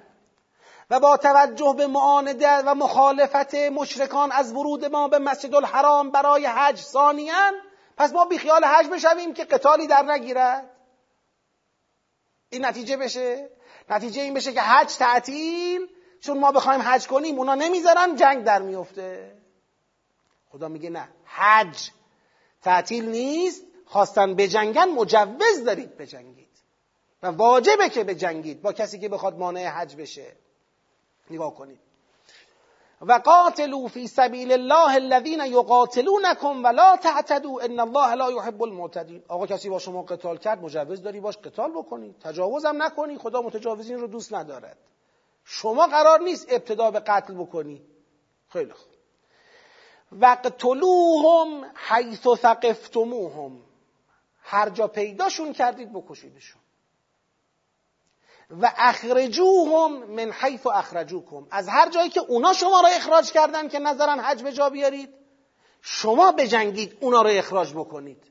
و با توجه به معانده و مخالفت مشرکان از ورود ما به مسجد الحرام برای حج ثانیا پس ما بیخیال حج بشویم که قتالی در نگیرد. این نتیجه بشه؟ نتیجه این بشه که حج تعطیل چون ما بخوایم حج کنیم اونا نمی‌ذارن جنگ در میفته. خدا میگه نه حج تعطیل نیست خواستن بجنگن مجوز دارید بجنگید. و واجبه که بجنگید با کسی که بخواد مانع حج بشه. نگاه کنید. و قاتلوا فی سبیل الله الذین یقاتلونکم ولا تعتدوا ان الله لا يحب المعتدین. آقا کسی با شما قتال کرد مجوز داری باش قتال بکنی. تجاوزم نکنی خدا متجاوزین رو دوست ندارد. شما قرار نیست ابتدا به قتل بکنی. خیلی خوب. وقتلوهم حیث ثقفتموهم. هر جا پیداشون کردید بکشیدشون. و اخرجوهم من حیث اخرجوکم. از هر جایی که اونا شما را اخراج کردن که نظرن حج به جا بیارید شما بجنگید اونا را اخراج بکنید.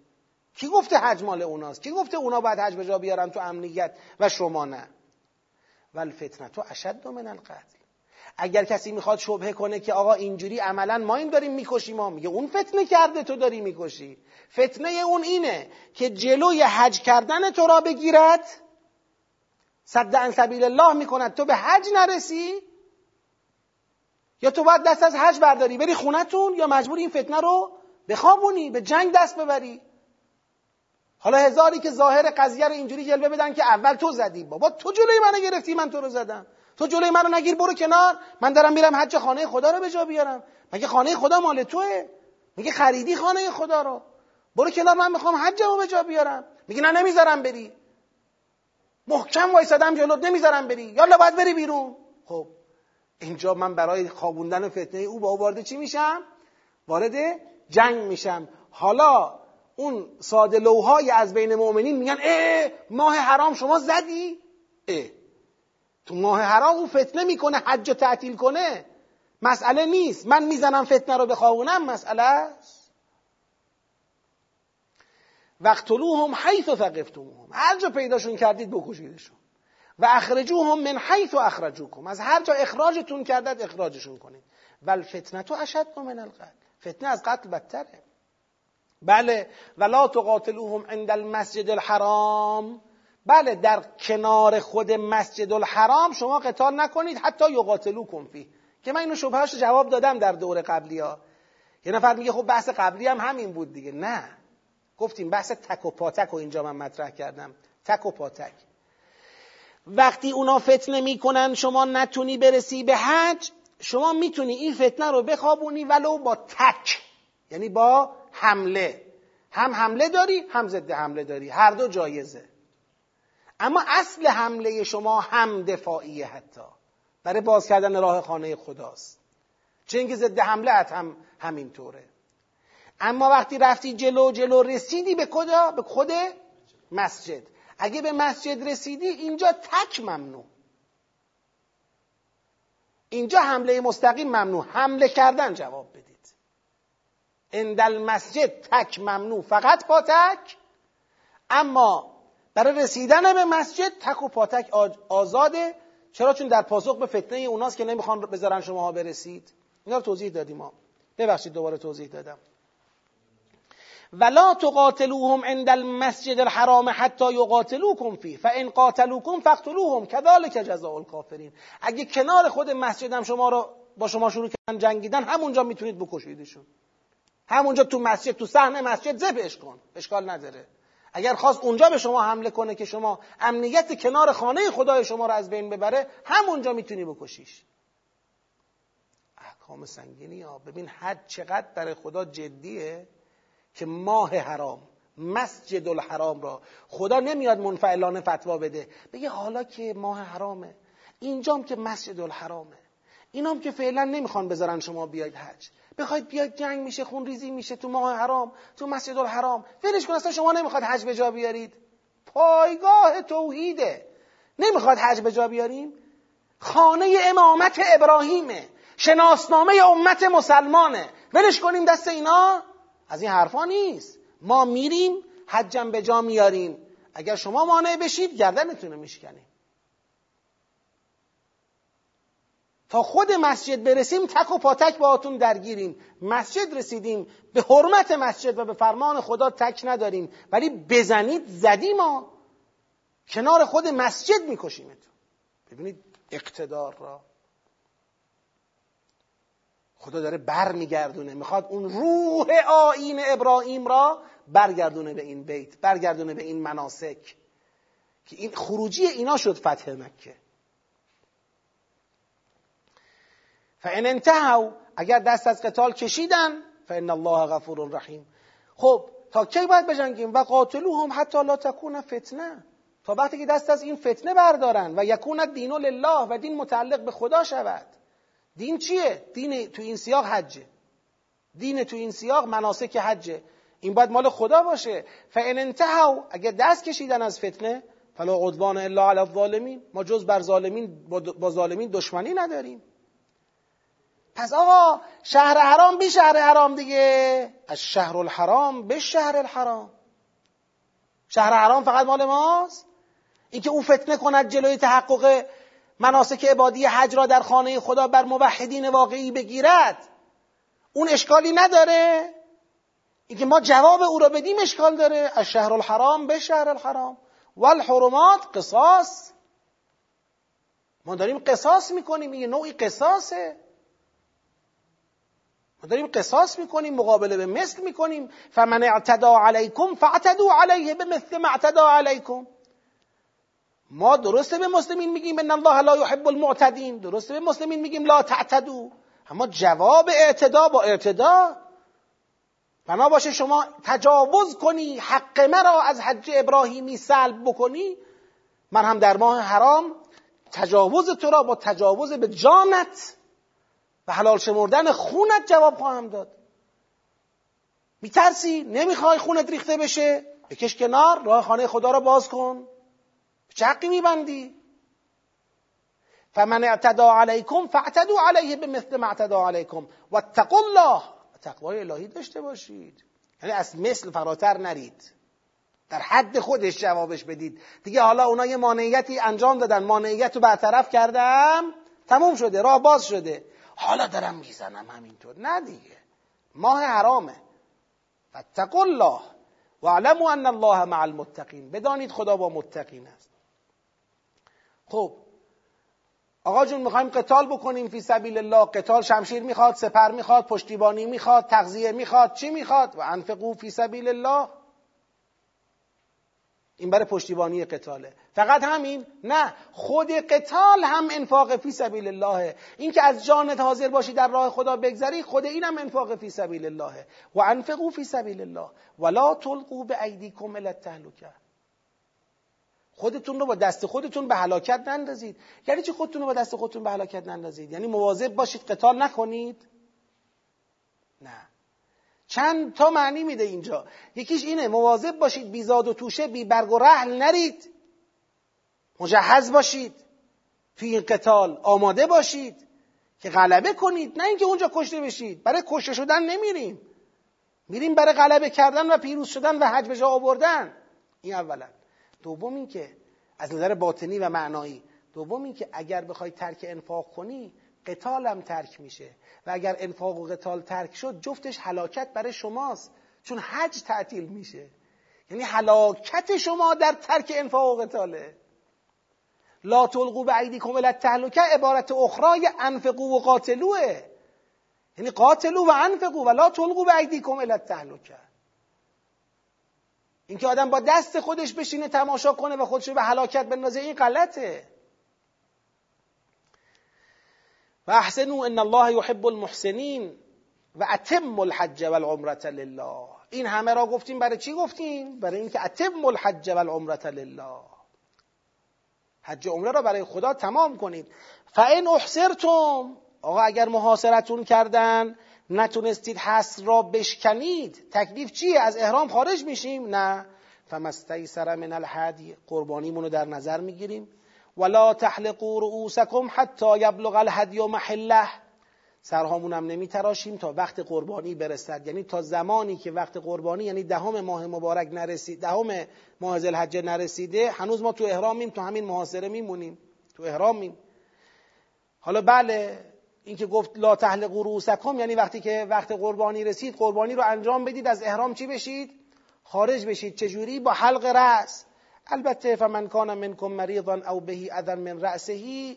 کی گفته حج مال اوناست؟ کی گفته اونا باید حج به جا بیارن تو امنیت و شما نه؟ ول تو اشد من القتل. اگر کسی می‌خواد شبهه کنه که آقا اینجوری عملا ما این داریم می‌کشیم ما میگه اون فتنه کرده تو داری می‌کشی. فتنه اون اینه که جلوی حج کردن تو را بگیرد صد عن سبیل الله می‌کند. تو به حج نرسی؟ یا تو باید دست از حج برداری؟ بری خونتون یا مجبور این فتنه رو بخوابونی به جنگ دست ببری؟ حالا هزاری که ظاهر قضیه رو اینجوری جلوه بدن که اول تو زدی. بابا تو جلوی منو گرفتی من تو رو زدم. تو جلوی منو نگیر برو کنار. من دارم میرم حج خانه خدا رو به جا بیارم. مگه خانه خدا مال توه؟ میگه خریدی خانه خدا رو؟ برو کنار من می‌خوام حجمو به جا بیارم. میگه نه نمی‌ذارم بری. محکم وایسادم جلوت نمی‌ذارم بری. یالا باید بری بیرون. خب اینجا من برای خوابوندن فتنه او با او وارد چی میشم؟ وارد جنگ میشم. حالا اون ساده لوهای از بین مؤمنین میگن اه ماه حرام شما زدی؟ اه. تو ماه حرام اون فتنه می‌کنه حج تعطیل کنه. مسئله نیست. من می‌زنم فتنه رو بخوابونم مسئله است. وقتلوهم حیث ثقفتموهم. هر جا پیداشون کردید بکشیدشون. و اخرجوهم من حیث اخرجوکم. از هر جا اخراجتون کردد اخراجشون کنید. ول فتنه تو اشد من القتل. فتنه از قتل بدتره. بله ولا تقاتلوهم عند المسجد الحرام. بله در کنار خود مسجد الحرام شما قتال نکنید حتی یقاتلوکم فیه. که من اینو شبهاش جواب دادم در دور قبلی ها یه نفر میگه خب بحث قبلی هم همین بود دیگه. نه. گفتیم بحث تک و پاتک رو اینجا من مطرح کردم. تک و پاتک. وقتی اونا فتنه می‌کنن شما نتونی برسی به حج شما می‌تونی این فتنه رو بخوابونی ولو با تک یعنی با حمله. هم حمله داری هم ضد حمله داری. هر دو جایزه. اما اصل حمله شما هم دفاعیه حتی. برای باز کردن راه خانه خداست. چه اینکه ضد حمله هم همینطوره. اما وقتی رفتی جلو جلو رسیدی به کجا؟ به خود مسجد. اگه به مسجد رسیدی اینجا تک ممنوع. اینجا حمله مستقیم ممنوع. حمله کردن جواب بدید. اندل مسجد تک ممنوع. فقط پاتک. اما برای رسیدن به مسجد تک و پاتک آزاده. چرا؟ چون در پاسخ به فتنه اوناست که نمی‌خوان بذارن شماها برسید. اینا رو توضیح دادیم ما. ببخشید دوباره توضیح دادم. ولا تقاتلوهم عند المسجد الحرام حتی یقاتلوکم فیه. فان قاتلوکم فقتلوهم كذلك جزاء الکافرین. اگه کنار خود مسجدم شما رو با شما شروع کردن جنگیدن همونجا می‌تونید بکشیدشون. همونجا تو مسجد تو صحن مسجد ذبحش کن. اشکال نداره. اگر خواست اونجا به شما حمله کنه که شما امنیت کنار خانه خدای شما رو از بین ببره همونجا می‌تونی بکشیش. احکام سنگینی ها. ببین حد چقدر در خدا جدیه. که ماه حرام مسجد الحرام را خدا نمیاد منفعلانه فتوا بده. بگه حالا که ماه حرامه اینجام که مسجد الحرامه. اینام که فعلا نمی‌خوان بذارن شما بیاید حج. بخواید بیاید جنگ میشه خون ریزی میشه تو ماه حرام تو مسجد الحرام. ولش کن اصلا شما نمی‌خواد حج به جا بیارید. پایگاه توحیده. نمی‌خواد حج به جا بیاریم؟ خانه امامت ابراهیمه. شناسنامه امت مسلمانه. ولش کنیم دست اینا. از این حرفا نیست. ما میریم حجم به جا میاریم. اگر شما مانع بشید گردنتون رو میشکنیم تا خود مسجد برسیم تک و پاتک باهاتون درگیریم. مسجد رسیدیم به حرمت مسجد و به فرمان خدا تک نداریم. ولی بزنید زدیم ما کنار خود مسجد میکشیمتون. ببینید اقتدار را. خدا داره بر میگردونه می‌خواد اون روح آین ابراهیم را برگردونه به این بیت برگردونه به این مناسک. که این خروجی اینا شد فتح مکه. فان انتهوا اگر دست از قتال کشیدن فان الله غفور رحیم خب تا کی باید بجنگیم؟ و قاتلوهم حتی لا تکون فتنه. تا وقتی که دست از این فتنه بردارن و یکون دین لله و دین متعلق به خدا شود. دین چیه؟ دین تو این سیاق حجه. دین تو این سیاق مناسک حجه. این باید مال خدا باشه. فان انتهوا اگر دست کشیدن از فتنه فلا عدوان الا علی الظالمین ما جز بر ظالمین با ظالمین دشمنی نداریم. پس آقا شهر حرام بی شهر حرام دیگه. از شهر الحرام به شهر الحرام. شهر حرام فقط مال ماست؟ اینکه او فتنه کند جلوی تحقق مناسک عبادی حج را در خانه خدا بر موحدین واقعی بگیرد. اون اشکالی نداره. اینکه ما جواب او را بدیم اشکال داره. از شهر الحرام به شهر الحرام. والحرمات قصاص. ما داریم قصاص می‌کنیم. یه نوعی قصاصه. ما داریم قصاص می‌کنیم مقابله به مثل می‌کنیم. فمن اعتدا علیکم فاعتدوا علیه به مثل ما اعتدا علیکم. ما درسته به مسلمین میگیم ان الله لا يحب المعتدین. درسته به مسلمین میگیم لا تعتدو. اما جواب اعتدا با اعتدا. بنا باشه شما تجاوز کنی حق مرا از حج ابراهیمی سلب بکنی. من هم در ماه حرام تجاوز تو را با تجاوز به جانت و حلال شمردن خونت جواب خواهم داد. میترسی؟ نمی‌خوای خونت ریخته بشه؟ بکش کنار راه خانه خدا را باز کن. حقی میبندی. فمن اعتدا علیکم فاعتدوا علیه به مثل ما اعتدا علیکم. و الله. تقوای الهی داشته باشید. یعنی از مثل فراتر نرید. در حد خودش جوابش بدید. دیگه حالا اونا یه مانعیتی انجام دادن. مانعیت رو برطرف کردم. تموم شده. راه باز شده. حالا دارم می‌زنم همینطور. نه دیگه. ماه حرامه. فاتقوا الله. و علموا ان الله مع المتقین. بدانید خدا با متقین است. خب آقا جون می‌خوایم قتال بکنیم فی سبیل الله. قتال شمشیر می‌خواد سپر می‌خواد پشتیبانی می‌خواد تغذیه می‌خواد چی می‌خواد؟ و انفقو فی سبیل الله. این برای پشتیبانی قتاله. فقط همین؟ نه خود قتال هم انفاق فی سبیل الله. این که از جانت حاضر باشی در راه خدا بگذری خود اینم انفاق فی سبیل الله. و انفقو فی سبیل الله. ولا تلقوا به ایدیکم الی التهلکه. خودتون رو با دست خودتون به هلاکت نندازید. یعنی چی خودتون رو با دست خودتون به هلاکت نندازید؟ یعنی مواظب باشید قتال نکنید؟ نه. چند تا معنی میده اینجا. یکیش اینه مواظب باشید بیزاد و توشه بی برگ و رحل نرید. مجهز باشید. توی این قتال آماده باشید که غلبه کنید. نه اینکه اونجا کشته بشید. برای کشته شدن نمیریم. میریم برای غلبه کردن و پیروز شدن و حج به جا آوردن. این اولا. دوم این که از نظر باطنی و معنایی دوم این که اگر بخوای ترک انفاق کنی قتال هم ترک میشه. و اگر انفاق و قتال ترک شد جفتش هلاکت برای شماست. چون حج تعطیل میشه. یعنی حلاکت شما در ترک انفاق و قتاله. لا تلقوا بعیدیکم الى التهلکه عبارت اخرای انفقو و قاتلوه. یعنی قاتلو و انفقو و لا تلقوا بعیدیکم الى التهلکه اینکه آدم با دست خودش بشینه تماشا کنه و خودش به هلاکت بندازه این غلطه. و احسنو ان الله یحب المحسنین و اتم الحج والعمرة لله. این همه را گفتیم برای چی گفتیم؟ برای اینکه اتم الحج والعمرة لله. حج عمره را برای خدا تمام کنید. فان احصرتم آقا اگر محاصرتون کردن نتونستید حس را بشکنید. تکلیف چیه؟ از احرام خارج میشیم؟ نه. فمستیسر من الهدی قربانیمون رو در نظر می‌گیریم. ولا تحلقوا رؤوسکم حتی یبلغ الهدی محله. سرهامون هم نمیتراشیم تا وقت قربانی برسد. یعنی تا زمانی که وقت قربانی یعنی دهم ماه مبارک نرسید دهم ماه ذوالحجه نرسیده هنوز ما تو احرامیم تو همین محاصره میمونیم تو احرامیم. حالا بله اینکه گفت لا تحلقوا رؤوسکم یعنی وقتی که وقت قربانی رسید قربانی رو انجام بدید از احرام چی بشید؟ خارج بشید. چجوری؟ با حلق رأس. البته فمن کان منکم مریضا او بهی اذن من رأسه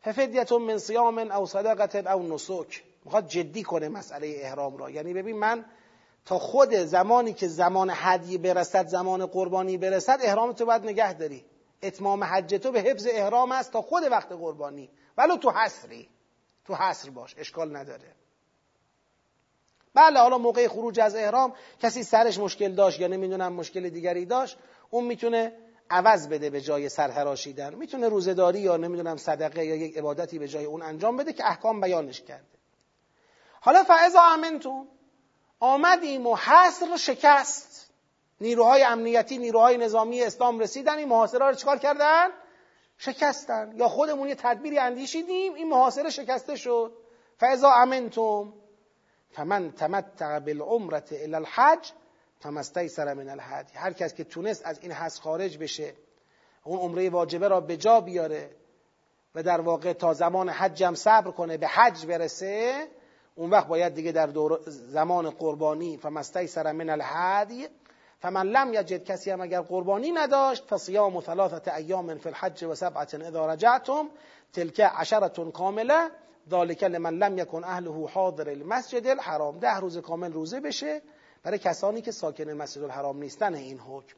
ففدیت من صیام او صدقت او نسک. می‌خواد جدی کنه مسئله احرام را. یعنی ببین من تا خود زمانی که زمان هدیه برسد زمان قربانی برسد احرام تو باید نگه داری. اتمام حج تو به حفظ احرام است تا خود وقت قربانی. ولو تو حسری تو حسر باش اشکال نداره. بله حالا موقع خروج از احرام کسی سرش مشکل داشت یا نمی‌دونم مشکل دیگری داشت اون می‌تونه عوض بده به جای سرحراشیدن می‌تونه روزداری یا نمی‌دونم صدقه یا یک عبادتی به جای اون انجام بده که احکام بیانش کرده. حالا فعضا امنتون آمدیم و حصر شکست. نیروهای امنیتی نیروهای نظامی اسلام رسیدن این محاصره رو چکار کردن؟ شکستن. یا خودمون یه تدبیری اندیشیدیم این محاصره شکسته شد. فعضا امنتم فمن تمتع بالعمرة الى الحج فمستیسر من الحج هر کس که تونست از این حس خارج بشه اون عمره واجبه را به جا بیاره و در واقع تا زمان حجم صبر کنه به حج برسه اون وقت باید دیگه در دور زمان قربانی فمستیسر من الحج فمن لم یجد کسی هم اگر قربانی نداشت فصیام ثلاثه ایام فی الحج و سبعه اذا رجعتم تلک عشرة کامله. ذالک لمن لم یکن اهله حاضر المسجد الحرام. ده روز کامل روزه بشه. برای کسانی که ساکن مسجد الحرام نیستن این حکم.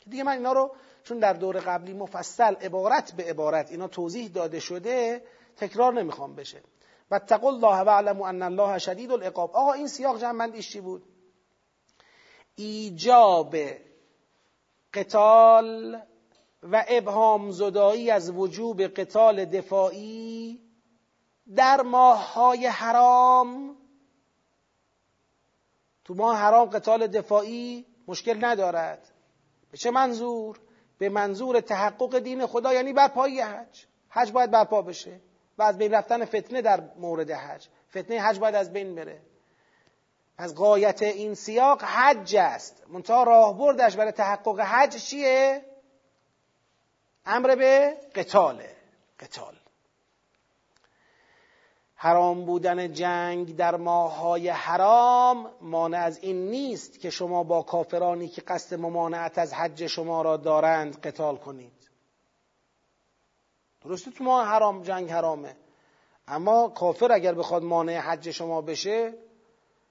که دیگه من اینا رو چون در دور قبلی مفصل عبارت به عبارت اینا توضیح داده شده تکرار نمی‌خوام بشه. و تقول الله و علمو ان الله شدید العقاب. آقا این سیاق جنبندیش چی بود؟ ایجاب قتال و ابهام زدایی از وجوب قتال دفاعی در ماه های حرام. تو ماه حرام قتال دفاعی مشکل ندارد. به چه منظور؟ به منظور تحقق دین خدا یعنی برپایی حج. حج باید برپا بشه و از بین رفتن فتنه در مورد حج. فتنه حج باید از بین بره. از قایت این سیاق حج است. منتها راهبردش برای تحقق حج چیه؟ امر به قتاله. قتال. حرام بودن جنگ در ماههای حرام مانع از این نیست که شما با کافرانی که قصد ممانعت از حج شما را دارند قتال کنید. درسته تو ماه حرام جنگ حرامه. اما کافر اگر بخواد مانع حج شما بشه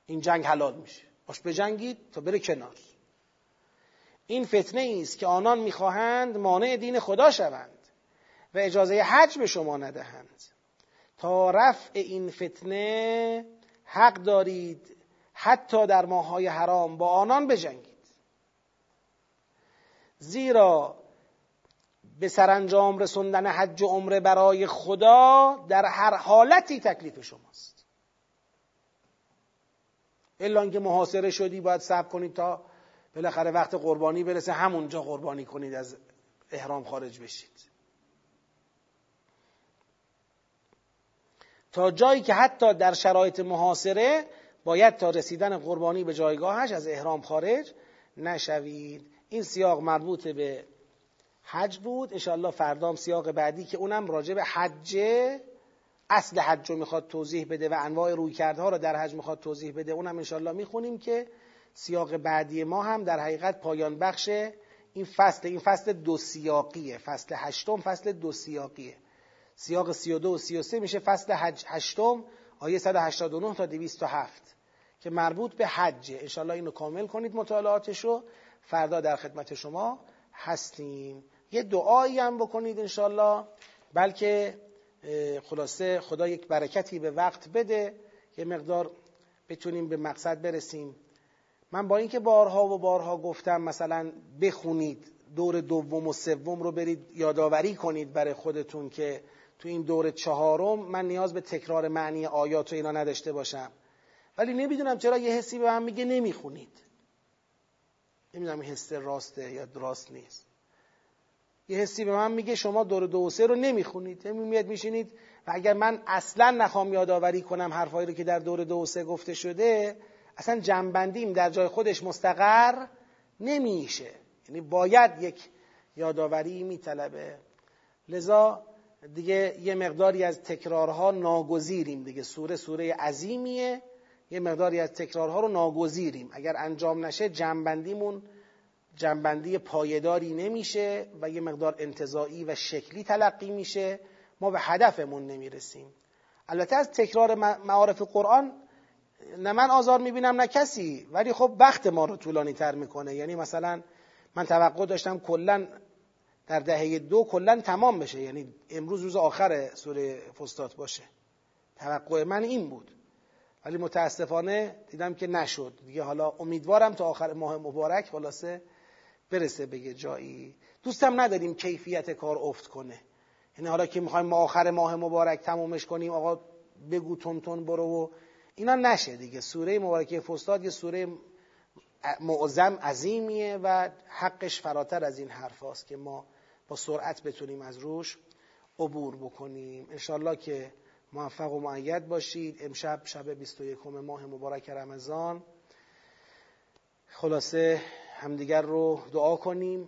این جنگ حلال میشه. باش بجنگید تا بره کنار. این فتنه است که آنان می‌خواهند مانع دین خدا شوند و اجازه حج به شما ندهند. تا رفع این فتنه حق دارید حتی در ماهای حرام با آنان بجنگید. زیرا به سرانجام رسوندن حج و عمره برای خدا در هر حالتی تکلیف شماست. الا که محاصره شدی باید صبر کنید تا بالاخره وقت قربانی برسه. همونجا قربانی کنید از احرام خارج بشید. تا جایی که حتی در شرایط محاصره باید تا رسیدن قربانی به جایگاهش از احرام خارج نشوید. این سیاق مربوط به حج بود. انشاءالله فردام سیاق بعدی که اونم راجع به حج اصل حج رو می‌خواد توضیح بده و انواع رویکردها رو در حج می‌خواد توضیح بده اونم انشاءالله می‌خونیم که سیاق بعدی ما هم در حقیقت پایان بخش این فصل این فصل دو سیاقیه. فصل هشتم فصل دو سیاقیه. سیاق 32 و 33 میشه فصل هشتم آیه 189 تا 207 که مربوط به حجه. انشالله اینو کامل کنید مطالعاتشو. فردا در خدمت شما هستیم. یه دعایی هم بکنید انشالله بلکه خلاصه خدا یک برکتی به وقت بده یه مقدار بتونیم به مقصد برسیم. من با اینکه بارها و بارها گفتم مثلا بخونید دور دوم و سوم رو برید یادآوری کنید برای خودتون که تو این دور چهارم من نیاز به تکرار معنی آیات و اینا نداشته باشم. ولی نمی‌دونم چرا یه حسی به من میگه نمی‌خونید. نمی‌دونم این حس راسته یا راست نیست. یه حسی به من میگه شما دور دو و سه رو نمی‌خونید. میاد میشینید و اگر من اصلا نخوام یادآوری کنم حرفایی رو که در دور دو و سه گفته شده اصلا جنبندیم در جای خودش مستقر نمیشه. یعنی باید یک یادآوری میطلبه. لذا دیگه یه مقداری از تکرارها ناگزیریم دیگه. سوره سوره عظیمیه. یه مقداری از تکرارها رو ناگزیریم. اگر انجام نشه جنبندیمون جنبندی پایداری نمیشه و یه مقدار انتظایی و شکلی تلقی میشه. ما به هدفمون نمی‌رسیم. البته از تکرار معارف قرآن نه من آزار می‌بینم نه کسی. ولی خب وقت ما رو طولانی تر می‌کنه. یعنی مثلا من توقع داشتم کلا در دهه دو کلا تمام بشه. یعنی امروز روز آخر سوره فستات باشه. توقع من این بود. ولی متاسفانه دیدم که نشد. دیگه حالا امیدوارم تا آخر ماه مبارک خلاصه برسه به یه جایی. دوستم نداریم کیفیت کار افت کنه. یعنی حالا که می‌خوایم ما آخر ماه مبارک تمومش کنیم آقا بگو تون تون برو و اینا نشه دیگه. سوره مبارکه فستاد یه سوره معظم عظیمیه و حقش فراتر از این حرف که ما با سرعت بتونیم از روش عبور بکنیم. انشالله که موفق و معید باشید. امشب شب 21 ماه مبارک رمضان. خلاصه همدیگر رو دعا کنیم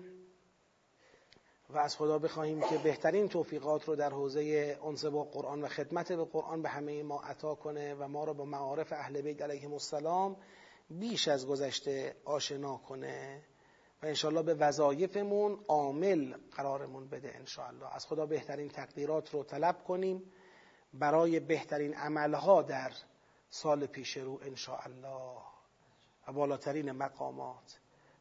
و از خدا بخواهیم که بهترین توفیقات رو در حوزه انس با قرآن و خدمت به قرآن به همه ما عطا کنه و ما رو با معارف اهل بیت علیهم السلام بیش از گذشته آشنا کنه و انشالله به وظایفمون عامل قرارمون بده انشالله از خدا بهترین تقدیرات رو طلب کنیم. برای بهترین عملها در سال پیش رو انشاءالله. و بالاترین مقامات.